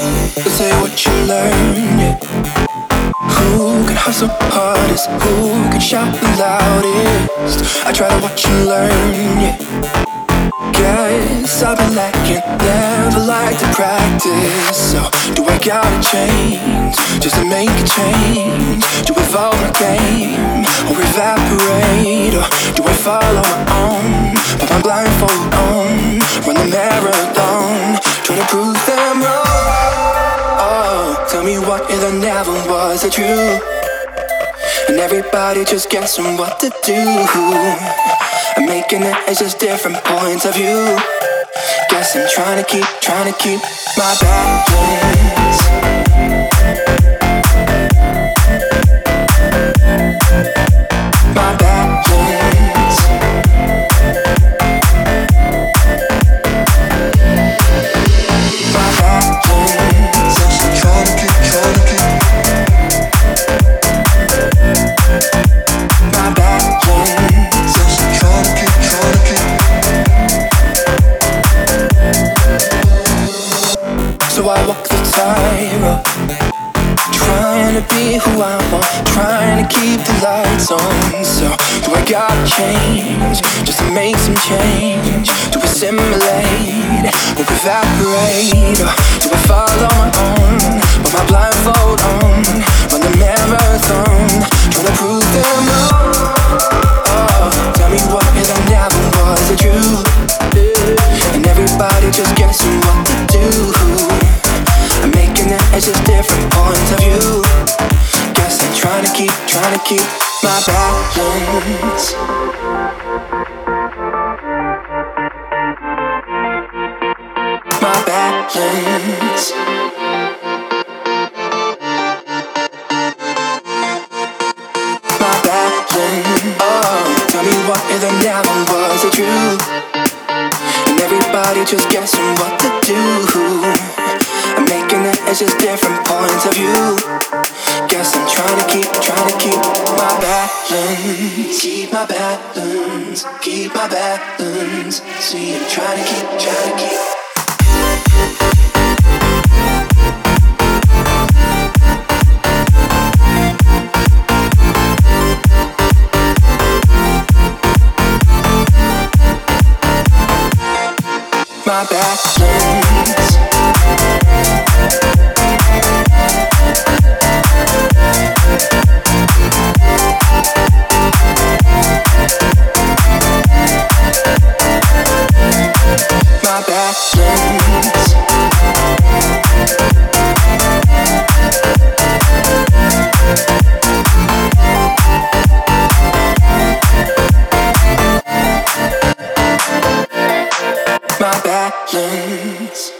Let's say what you learned. Yeah. Who can hustle hardest? Who can shout the loudest? I try to watch you learn. Yeah. Guess I've been lacking, never like to practice. So, do I gotta change just to make a change? I follow my game or evaporate? Or do I follow my own? Put my blindfold on, run the marathon, if I never was the truth? And everybody just guessing what to do. I'm making it, it's just different points of view. Guess I'm trying to keep, trying to keep my balance. Evaporate? Or do I follow my own, trying to keep, my balance. My balance. My balance. Oh, tell me what if there never was the truth? And everybody just guessing what to do. It's just different points of view. Guess I'm trying to keep, trying to keep my balance. Keep my balance, keep my balance. See, I'm trying to keep, trying to keep. My balance. Balance.